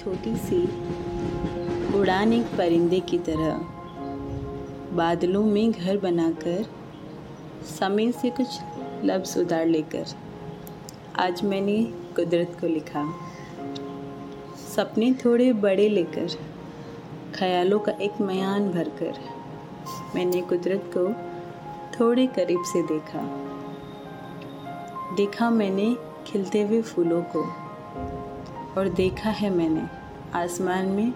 छोटी सी उड़ान एक परिंदे की तरह। बादलों में घर बनाकर समय से कुछ लफ्ज़ उधार लेकर। आज मैंने कुदरत को लिखा। सपने थोड़े बड़े लेकर, ख्यालों का एक मयान भरकर मैंने कुदरत को थोड़े करीब से देखा। देखा मैंने खिलते हुए फूलों को। और देखा है मैंने आसमान में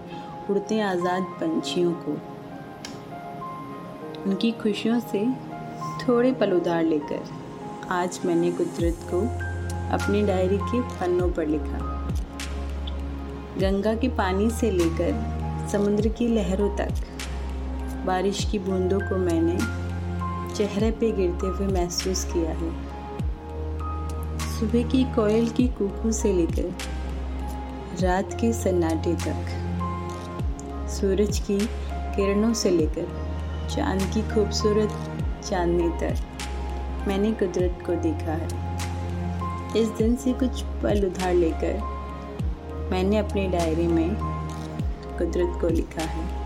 उड़ते आज़ाद पंछियों को। उनकी खुशियों से थोड़े पल उधार लेकर आज मैंने कुदरत को अपनी डायरी के पन्नों पर लिखा। गंगा के पानी से लेकर समुद्र की लहरों तक, बारिश की बूंदों को मैंने चेहरे पे गिरते हुए महसूस किया है। सुबह की कोयल की कुकू से लेकर रात के सन्नाटे तक। सूरज की किरणों से लेकर चाँद की खूबसूरत चांदनी तक मैंने कुदरत को देखा है। इस दिन से कुछ पल उधार लेकर मैंने अपनी डायरी में कुदरत को लिखा है।